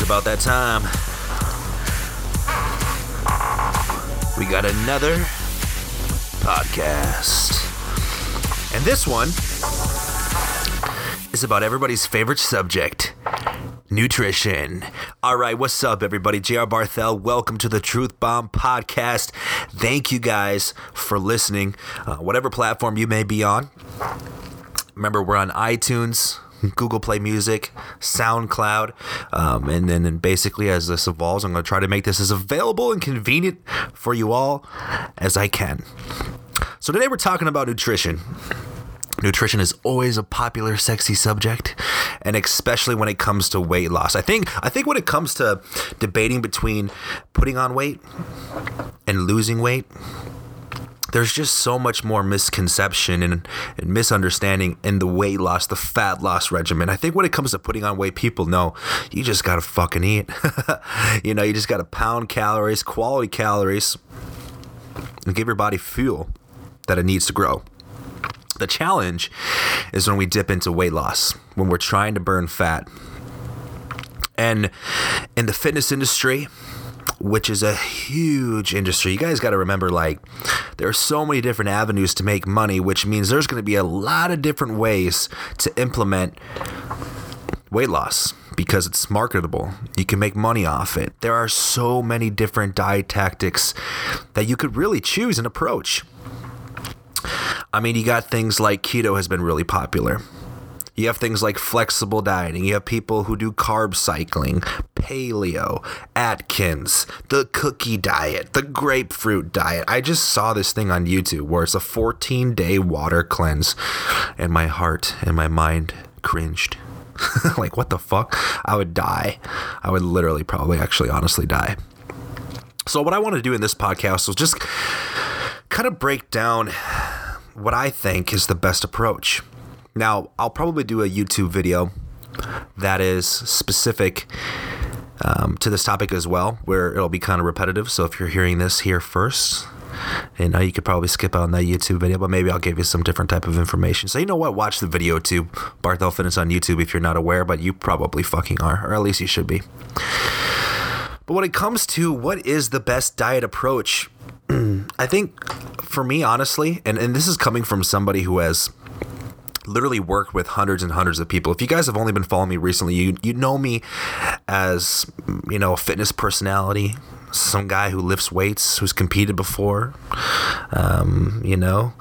It's about that time. We got another podcast. And this one is about everybody's favorite subject nutrition. All right, what's up, everybody? JR Barthel, welcome to the Truth Bomb podcast. Thank you guys for listening, uh, whatever platform you may be on. Remember, we're on iTunes, Google Play Music, SoundCloud, um, and then and basically as this evolves, I'm going to try to make this as available and convenient for you all as I can. So today we're talking about nutrition. Nutrition is always a popular, sexy subject, and especially when it comes to weight loss. I think I think when it comes to debating between putting on weight and losing weight, there's just so much more misconception and, and, misunderstanding in the weight loss, the fat loss regimen. I think when it comes to putting on weight, people know you just gotta fucking eat. you know, you just gotta pound calories, quality calories, and give your body fuel that it needs to grow. The challenge is when we dip into weight loss, when we're trying to burn fat. And in the fitness industry, which is a huge industry. You guys got to remember, like, there are so many different avenues to make money, which means there's going to be a lot of different ways to implement weight loss because it's marketable. You can make money off it. There are so many different diet tactics that you could really choose and approach. I mean, you got things like keto has been really popular. You have things like flexible dieting. You have people who do carb cycling, paleo, Atkins, the cookie diet, the grapefruit diet. I just saw this thing on YouTube where it's a 14 day water cleanse, and my heart and my mind cringed. like, what the fuck? I would die. I would literally, probably, actually, honestly die. So, what I want to do in this podcast is just kind of break down what I think is the best approach. Now, I'll probably do a YouTube video that is specific um, to this topic as well, where it'll be kind of repetitive. So if you're hearing this here first, and you could probably skip out on that YouTube video, but maybe I'll give you some different type of information. So you know what? Watch the video too, Barthel Fitness on YouTube if you're not aware, but you probably fucking are, or at least you should be. But when it comes to what is the best diet approach, I think for me, honestly, and, and this is coming from somebody who has literally worked with hundreds and hundreds of people. If you guys have only been following me recently, you you know me as you know a fitness personality, some guy who lifts weights, who's competed before, um, you know,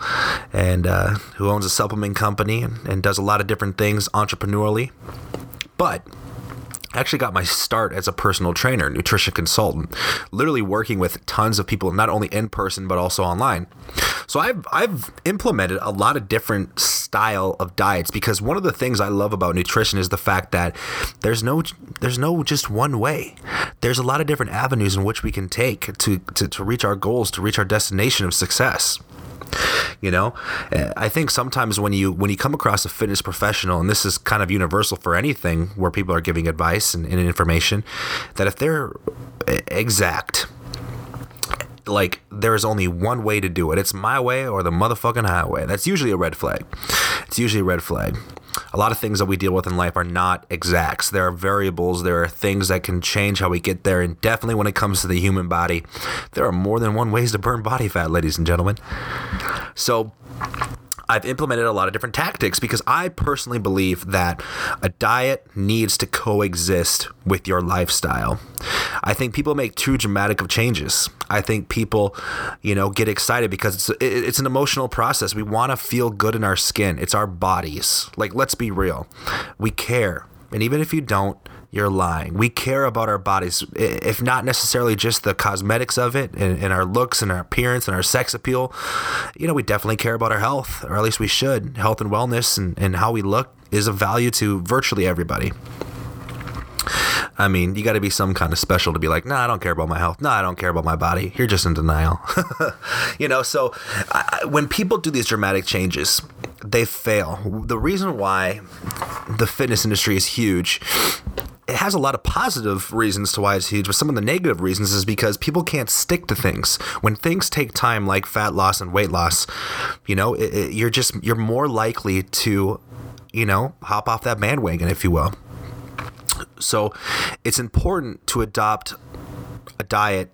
and uh, who owns a supplement company and, and does a lot of different things entrepreneurially. But I actually got my start as a personal trainer, nutrition consultant, literally working with tons of people, not only in person but also online. So I've I've implemented a lot of different style of diets because one of the things I love about nutrition is the fact that there's no there's no just one way. There's a lot of different avenues in which we can take to to, to reach our goals, to reach our destination of success you know uh, i think sometimes when you when you come across a fitness professional and this is kind of universal for anything where people are giving advice and, and information that if they're exact like there is only one way to do it. It's my way or the motherfucking highway. That's usually a red flag. It's usually a red flag. A lot of things that we deal with in life are not exacts. There are variables. There are things that can change how we get there. And definitely when it comes to the human body, there are more than one ways to burn body fat, ladies and gentlemen. So I've implemented a lot of different tactics because I personally believe that a diet needs to coexist with your lifestyle. I think people make too dramatic of changes. I think people, you know, get excited because it's it's an emotional process. We want to feel good in our skin. It's our bodies. Like let's be real. We care. And even if you don't, you're lying. We care about our bodies, if not necessarily just the cosmetics of it and, and, our looks and our appearance and our sex appeal. You know, we definitely care about our health, or at least we should. Health and wellness and, and how we look is of value to virtually everybody. I mean, you got to be some kind of special to be like, nah, I don't care about my health. Nah, I don't care about my body. You're just in denial. you know, so I, when people do these dramatic changes, they fail. The reason why the fitness industry is huge it has a lot of positive reasons to why it's huge, but some of the negative reasons is because people can't stick to things. When things take time, like fat loss and weight loss, you know, it, it, you're just you're more likely to, you know, hop off that bandwagon, if you will. So it's important to adopt a diet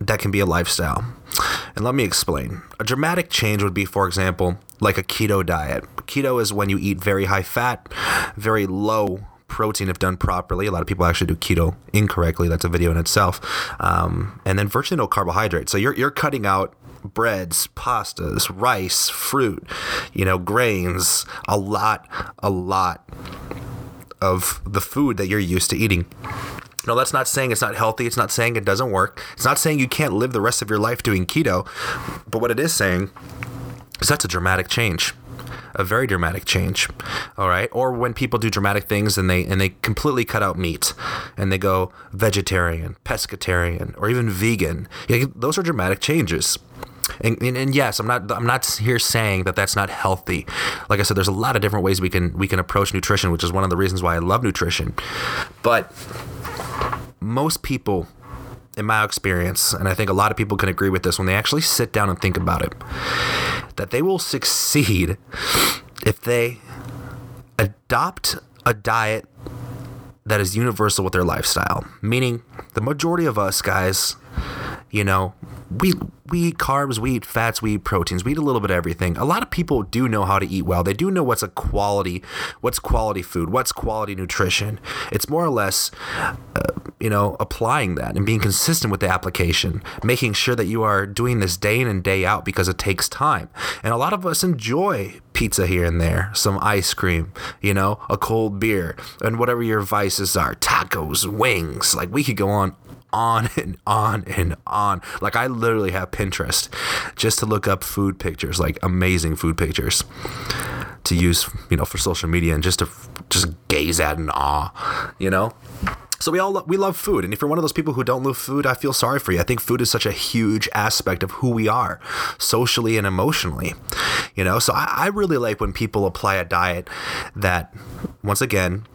that can be a lifestyle. And let me explain. A dramatic change would be, for example, like a keto diet. Keto is when you eat very high fat, very low protein if done properly. A lot of people actually do keto incorrectly. That's a video in itself. Um, and then virtually no carbohydrates. So you're, you're cutting out breads, pastas, rice, fruit, you know, grains, a lot, a lot of the food that you're used to eating. No, that's not saying it's not healthy. It's not saying it doesn't work. It's not saying you can't live the rest of your life doing keto. But what it is saying is that's a dramatic change. A very dramatic change. All right? Or when people do dramatic things and they and they completely cut out meat and they go vegetarian, pescatarian, or even vegan. Yeah, those are dramatic changes. And, and, and, yes, I'm not I'm not here saying that that's not healthy. Like I said, there's a lot of different ways we can we can approach nutrition, which is one of the reasons why I love nutrition. But most people in my experience, and I think a lot of people can agree with this when they actually sit down and think about it, that they will succeed if they adopt a diet that is universal with their lifestyle. Meaning, the majority of us guys, you know, we we eat carbs, we eat fats, we eat proteins, we eat a little bit of everything. A lot of people do know how to eat well. They do know what's a quality, what's quality food, what's quality nutrition. It's more or less, uh, you know, applying that and being consistent with the application, making sure that you are doing this day in and day out because it takes time. And a lot of us enjoy pizza here and there, some ice cream, you know, a cold beer, and whatever your vices are, tacos, wings. Like we could go on on and on and on. Like I literally have Pinterest just to look up food pictures, like amazing food pictures to use, you know, for social media and just to just gaze at in awe, you know? So we all we love food, and if you're one of those people who don't love food, I feel sorry for you. I think food is such a huge aspect of who we are, socially and emotionally. You know, so I, I really like when people apply a diet that, once again,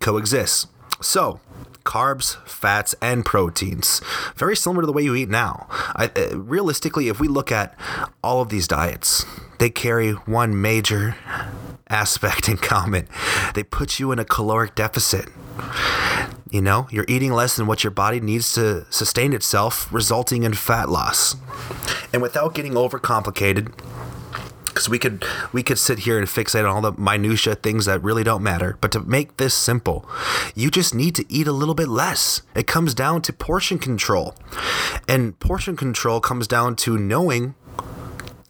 coexists. So carbs, fats, and proteins. Very similar to the way you eat now. I, uh, realistically, if we look at all of these diets, they carry one major aspect in common. They put you in a caloric deficit. You know, you're eating less than what your body needs to sustain itself, resulting in fat loss. And without getting overcomplicated, because we could we could sit here and fixate on all the minutia things that really don't matter. But to make this simple you just need to eat a little bit less. It comes down to portion control. And portion control comes down to knowing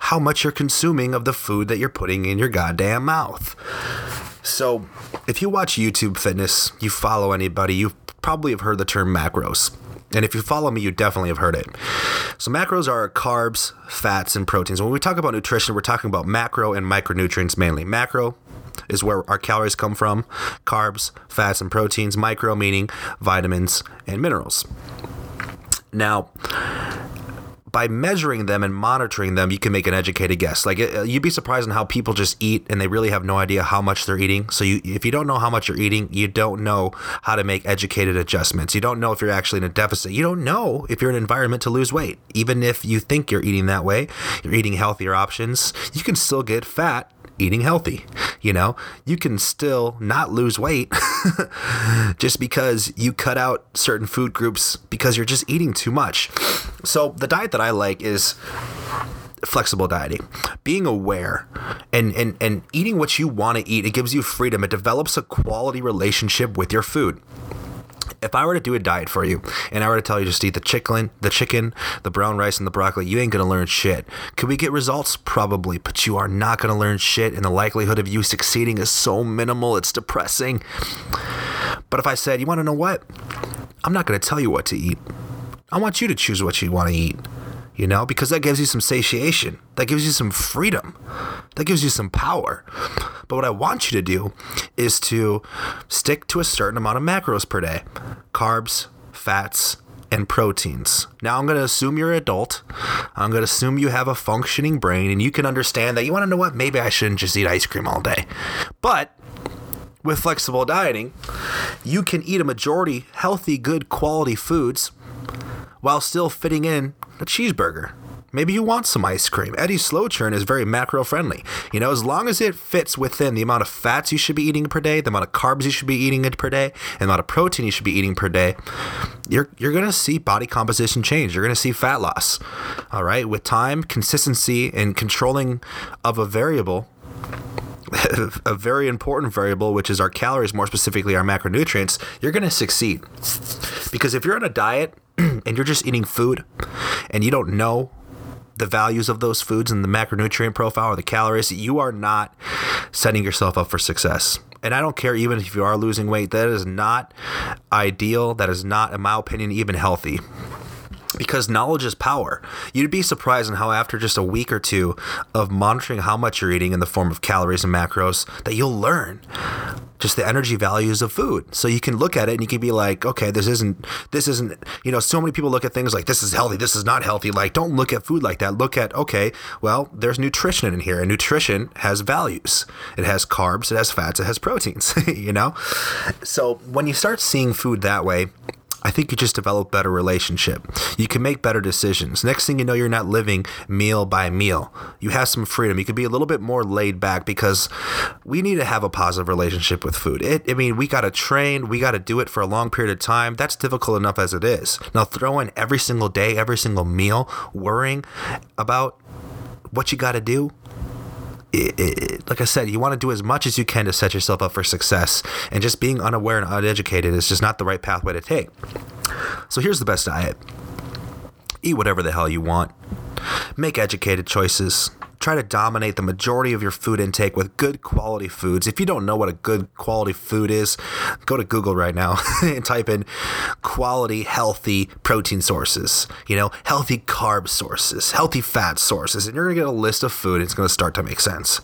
how much you're consuming of the food that you're putting in your goddamn mouth so if you watch youtube fitness you follow anybody you probably have heard the term macros and if you follow me, you definitely have heard it. So, macros are carbs, fats, and proteins. When we talk about nutrition, we're talking about macro and micronutrients mainly. Macro is where our calories come from, carbs, fats, and proteins. Micro meaning vitamins and minerals. Now, by measuring them and monitoring them, you can make an educated guess. Like uh, you'd be surprised on how people just eat and they really have no idea how much they're eating. So you, if you don't know how much you're eating, you don't know how to make educated adjustments. You don't know if you're actually in a deficit. You don't know if you're in an environment to lose weight. Even if you think you're eating that way, you're eating healthier options. You can still get fat eating healthy. You know, you can still not lose weight just because you cut out certain food groups because you're just eating too much. So, the diet that I like is flexible dieting being aware and and and eating what you want to eat it gives you freedom it develops a quality relationship with your food if I were to do a diet for you and I were to tell you just eat the chicken, the chicken, the brown rice, and the broccoli, you ain't gonna learn shit. Could we get results? Probably, but you are not gonna learn shit, and the likelihood of you succeeding is so minimal, it's depressing. But if I said, you wanna know what? I'm not gonna tell you what to eat. I want you to choose what you wanna eat you know, because that gives you some satiation, that gives you some freedom, that gives you some power. But what I want you to do is to stick to a certain amount of macros per day carbs, fats, and proteins. Now, I'm going to assume you're an adult. I'm going to assume you have a functioning brain and you can understand that you want to know what? Maybe I shouldn't just eat ice cream all day. But with flexible dieting, you can eat a majority healthy, good quality foods while still fitting in a cheeseburger Maybe you want some ice cream. Edy's Slow Churn is very macro friendly. You know, as long as it fits within the amount of fats you should be eating per day, the amount of carbs you should be eating per day, and the amount of protein you should be eating per day, you're you're gonna see body composition change. You're gonna see fat loss. All right, with time, consistency, and controlling of a variable a very important variable, which is our calories, more specifically our macronutrients, you're going to succeed. Because if you're on a diet and you're just eating food and you don't know the values of those foods and the macronutrient profile or the calories, you are not setting yourself up for success. And I don't care even if you are losing weight, that is not ideal. That is not, in my opinion, even healthy because knowledge is power. You'd be surprised on how after just a week or two of monitoring how much you're eating in the form of calories and macros that you'll learn just the energy values of food. So you can look at it and you can be like, okay, this isn't this isn't, you know, so many people look at things like this is healthy, this is not healthy. Like don't look at food like that. Look at okay, well, there's nutrition in here and nutrition has values. It has carbs, it has fats, it has proteins, you know? So when you start seeing food that way, I think you just develop better relationship. You can make better decisions. Next thing you know, you're not living meal by meal. You have some freedom. You can be a little bit more laid back because we need to have a positive relationship with food. It, I mean, we got to train. We got to do it for a long period of time. That's difficult enough as it is. Now, throw in every single day, every single meal, worrying about what you got to do it, it, like I said, you want to do as much as you can to set yourself up for success. And just being unaware and uneducated is just not the right pathway to take. So here's the best diet eat whatever the hell you want, make educated choices, try to dominate the majority of your food intake with good quality foods. If you don't know what a good quality food is, go to Google right now and type in quality, healthy protein sources, you know, healthy carb sources, healthy fat sources, and you're going to get a list of food. It's going to start to make sense.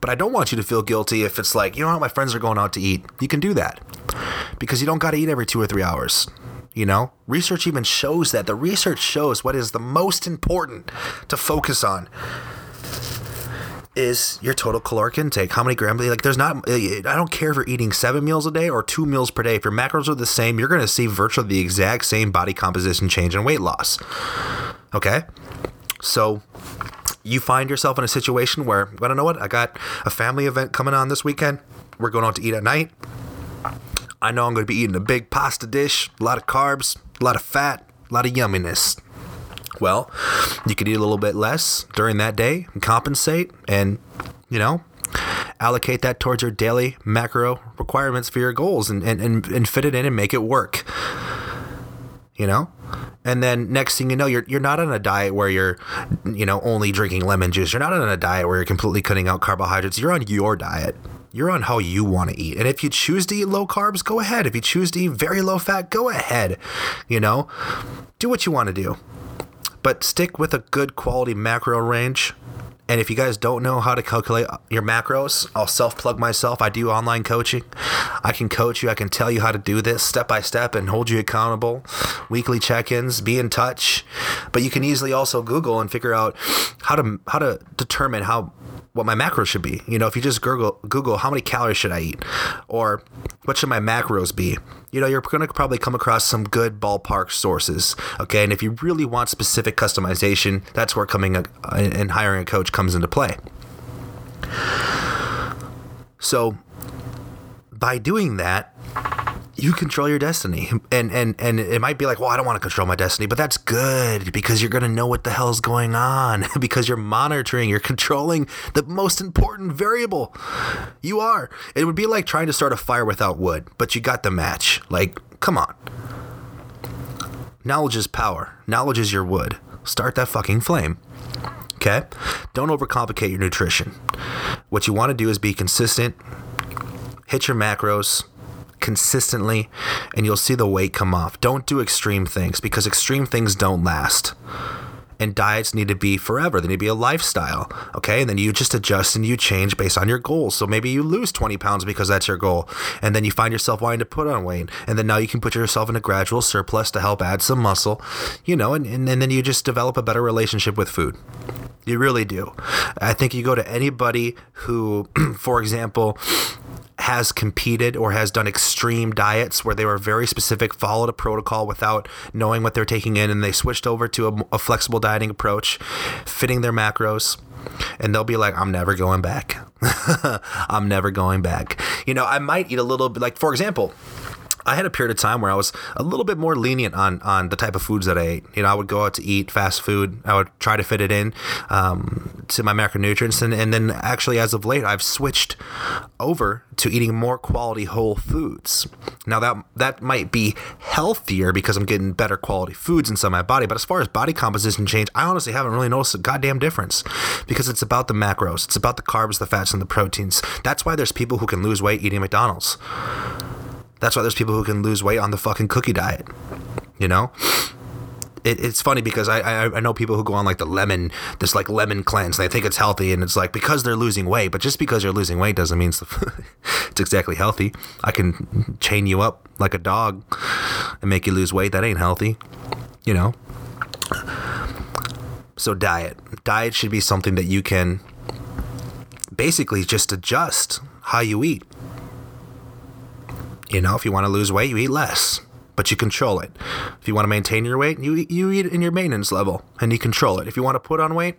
But I don't want you to feel guilty if it's like, you know what, my friends are going out to eat. You can do that because you don't got to eat every two or three hours. You know, research even shows that. The research shows what is the most important to focus on is your total caloric intake. How many grams? Like, there's not, I don't care if you're eating seven meals a day or two meals per day. If your macros are the same, you're going to see virtually the exact same body composition change and weight loss. Okay? So, you find yourself in a situation where, I don't know what, I got a family event coming on this weekend. We're going out to eat at night. I know I'm going to be eating a big pasta dish, a lot of carbs, a lot of fat, a lot of yumminess. Well, you could eat a little bit less during that day and compensate and, you know, allocate that towards your daily macro requirements for your goals and, and, and, and fit it in and make it work. You know? And then next thing you know, you're you're not on a diet where you're, you know, only drinking lemon juice. You're not on a diet where you're completely cutting out carbohydrates. You're on your diet. You're on how you want to eat. And if you choose to eat low carbs, go ahead. If you choose to eat very low fat, go ahead. You know, do what you want to do but stick with a good quality macro range. And if you guys don't know how to calculate your macros, I'll self plug myself. I do online coaching. I can coach you. I can tell you how to do this step by step and hold you accountable. Weekly check ins, be in touch. But you can easily also Google and figure out how to how to determine how what my macros should be. You know, if you just Google Google how many calories should I eat, or what should my macros be, you know, you're going to probably come across some good ballpark sources. Okay, and if you really want specific customization, that's where coming a, and hiring a coach comes into play. So, by doing that, you control your destiny. And and and it might be like well i don't want to control my destiny but that's good because you're going to know what the hell's going on because you're monitoring you're controlling the most important variable. You are. It would be like trying to start a fire without wood but you got the match. Like come on. Knowledge is power. Knowledge is your wood. Start that fucking flame. Okay? Don't overcomplicate your nutrition. What you want to do is be consistent. Hit your macros consistently and you'll see the weight come off. Don't do extreme things because extreme things don't last. And diets need to be forever. They need to be a lifestyle. Okay. And then you just adjust and you change based on your goals. So maybe you lose 20 pounds because that's your goal. And then you find yourself wanting to put on weight. And then now you can put yourself in a gradual surplus to help add some muscle, you know, and, and, and then you just develop a better relationship with food. You really do. I think you go to anybody who, for example, has competed or has done extreme diets where they were very specific, followed a protocol without knowing what they're taking in, and they switched over to a, a flexible dieting approach, fitting their macros and they'll be like, I'm never going back. I'm never going back. You know, I might eat a little bit, like, for example, I had a period of time where I was a little bit more lenient on on the type of foods that I ate. You know, I would go out to eat fast food. I would try to fit it in um, to my macronutrients, and, and then actually, as of late, I've switched over to eating more quality whole foods. Now that that might be healthier because I'm getting better quality foods inside my body, but as far as body composition change, I honestly haven't really noticed a goddamn difference because it's about the macros, it's about the carbs, the fats, and the proteins. That's why there's people who can lose weight eating McDonald's. That's why there's people who can lose weight on the fucking cookie diet. You know? It, it's funny because I, I I know people who go on like the lemon this like lemon cleanse. And they think it's healthy and it's like because they're losing weight but just because you're losing weight doesn't mean it's, it's exactly healthy. I can chain you up like a dog and make you lose weight. That ain't healthy you know? So diet. Diet should be something that you can basically just adjust how you eat you know, if you want to lose weight, you eat less, but you control it. If you want to maintain your weight, you you eat in your maintenance level and you control it. If you want to put on weight,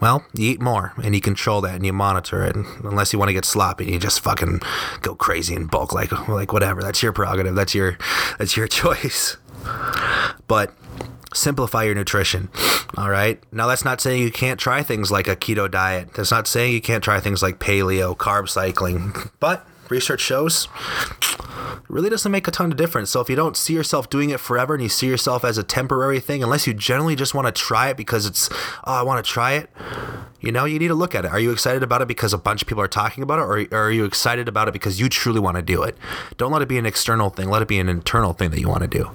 well, you eat more and you control that and you monitor it. Unless you want to get sloppy, you just fucking go crazy and bulk, like like whatever. That's your prerogative. That's your that's your choice. But simplify your nutrition. All right. Now, that's not saying you can't try things like a keto diet. That's not saying you can't try things like paleo, carb cycling. But research shows really doesn't make a ton of difference. So if you don't see yourself doing it forever and you see yourself as a temporary thing, unless you generally just want to try it because it's, oh, I want to try it, you know, you need to look at it. Are you excited about it because a bunch of people are talking about it, or, are you excited about it because you truly want to do it? Don't let it be an external thing. Let it be an internal thing that you want to do.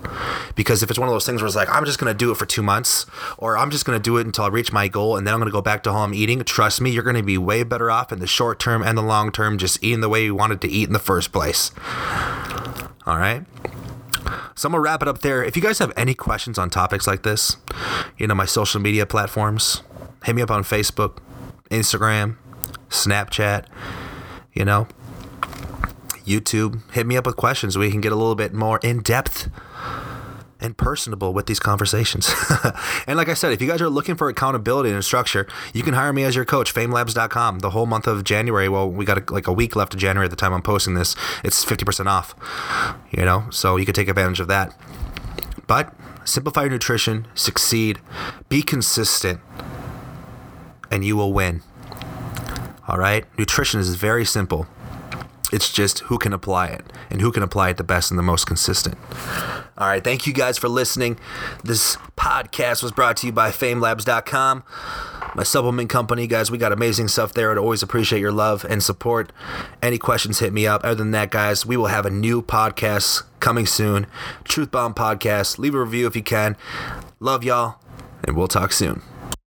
Because if it's one of those things where it's like, I'm just going to do it for two months, or I'm just going to do it until I reach my goal, and then I'm going to go back to I'm eating, trust me, you're going to be way better off in the short term and the long term just eating the way you wanted to eat in the first place. All right. So I'm gonna wrap it up there. If you guys have any questions on topics like this, you know, my social media platforms, hit me up on Facebook, Instagram, Snapchat, you know, YouTube. Hit me up with questions. We can get a little bit more in depth and personable with these conversations. and like I said, if you guys are looking for accountability and structure, you can hire me as your coach, famelabs.com. The whole month of January, well, we got like a week left of January at the time I'm posting this. It's 50% off, you know, so you can take advantage of that. But simplify your nutrition, succeed, be consistent, and you will win. All right? Nutrition is very simple. It's just who can apply it and who can apply it the best and the most consistent. All right, thank you guys for listening. This podcast was brought to you by famelabs.com, my supplement company. Guys, we got amazing stuff there. I'd always appreciate your love and support. Any questions, hit me up. Other than that, guys, we will have a new podcast coming soon. Truth Bomb Podcast. Leave a review if you can. Love y'all, and we'll talk soon.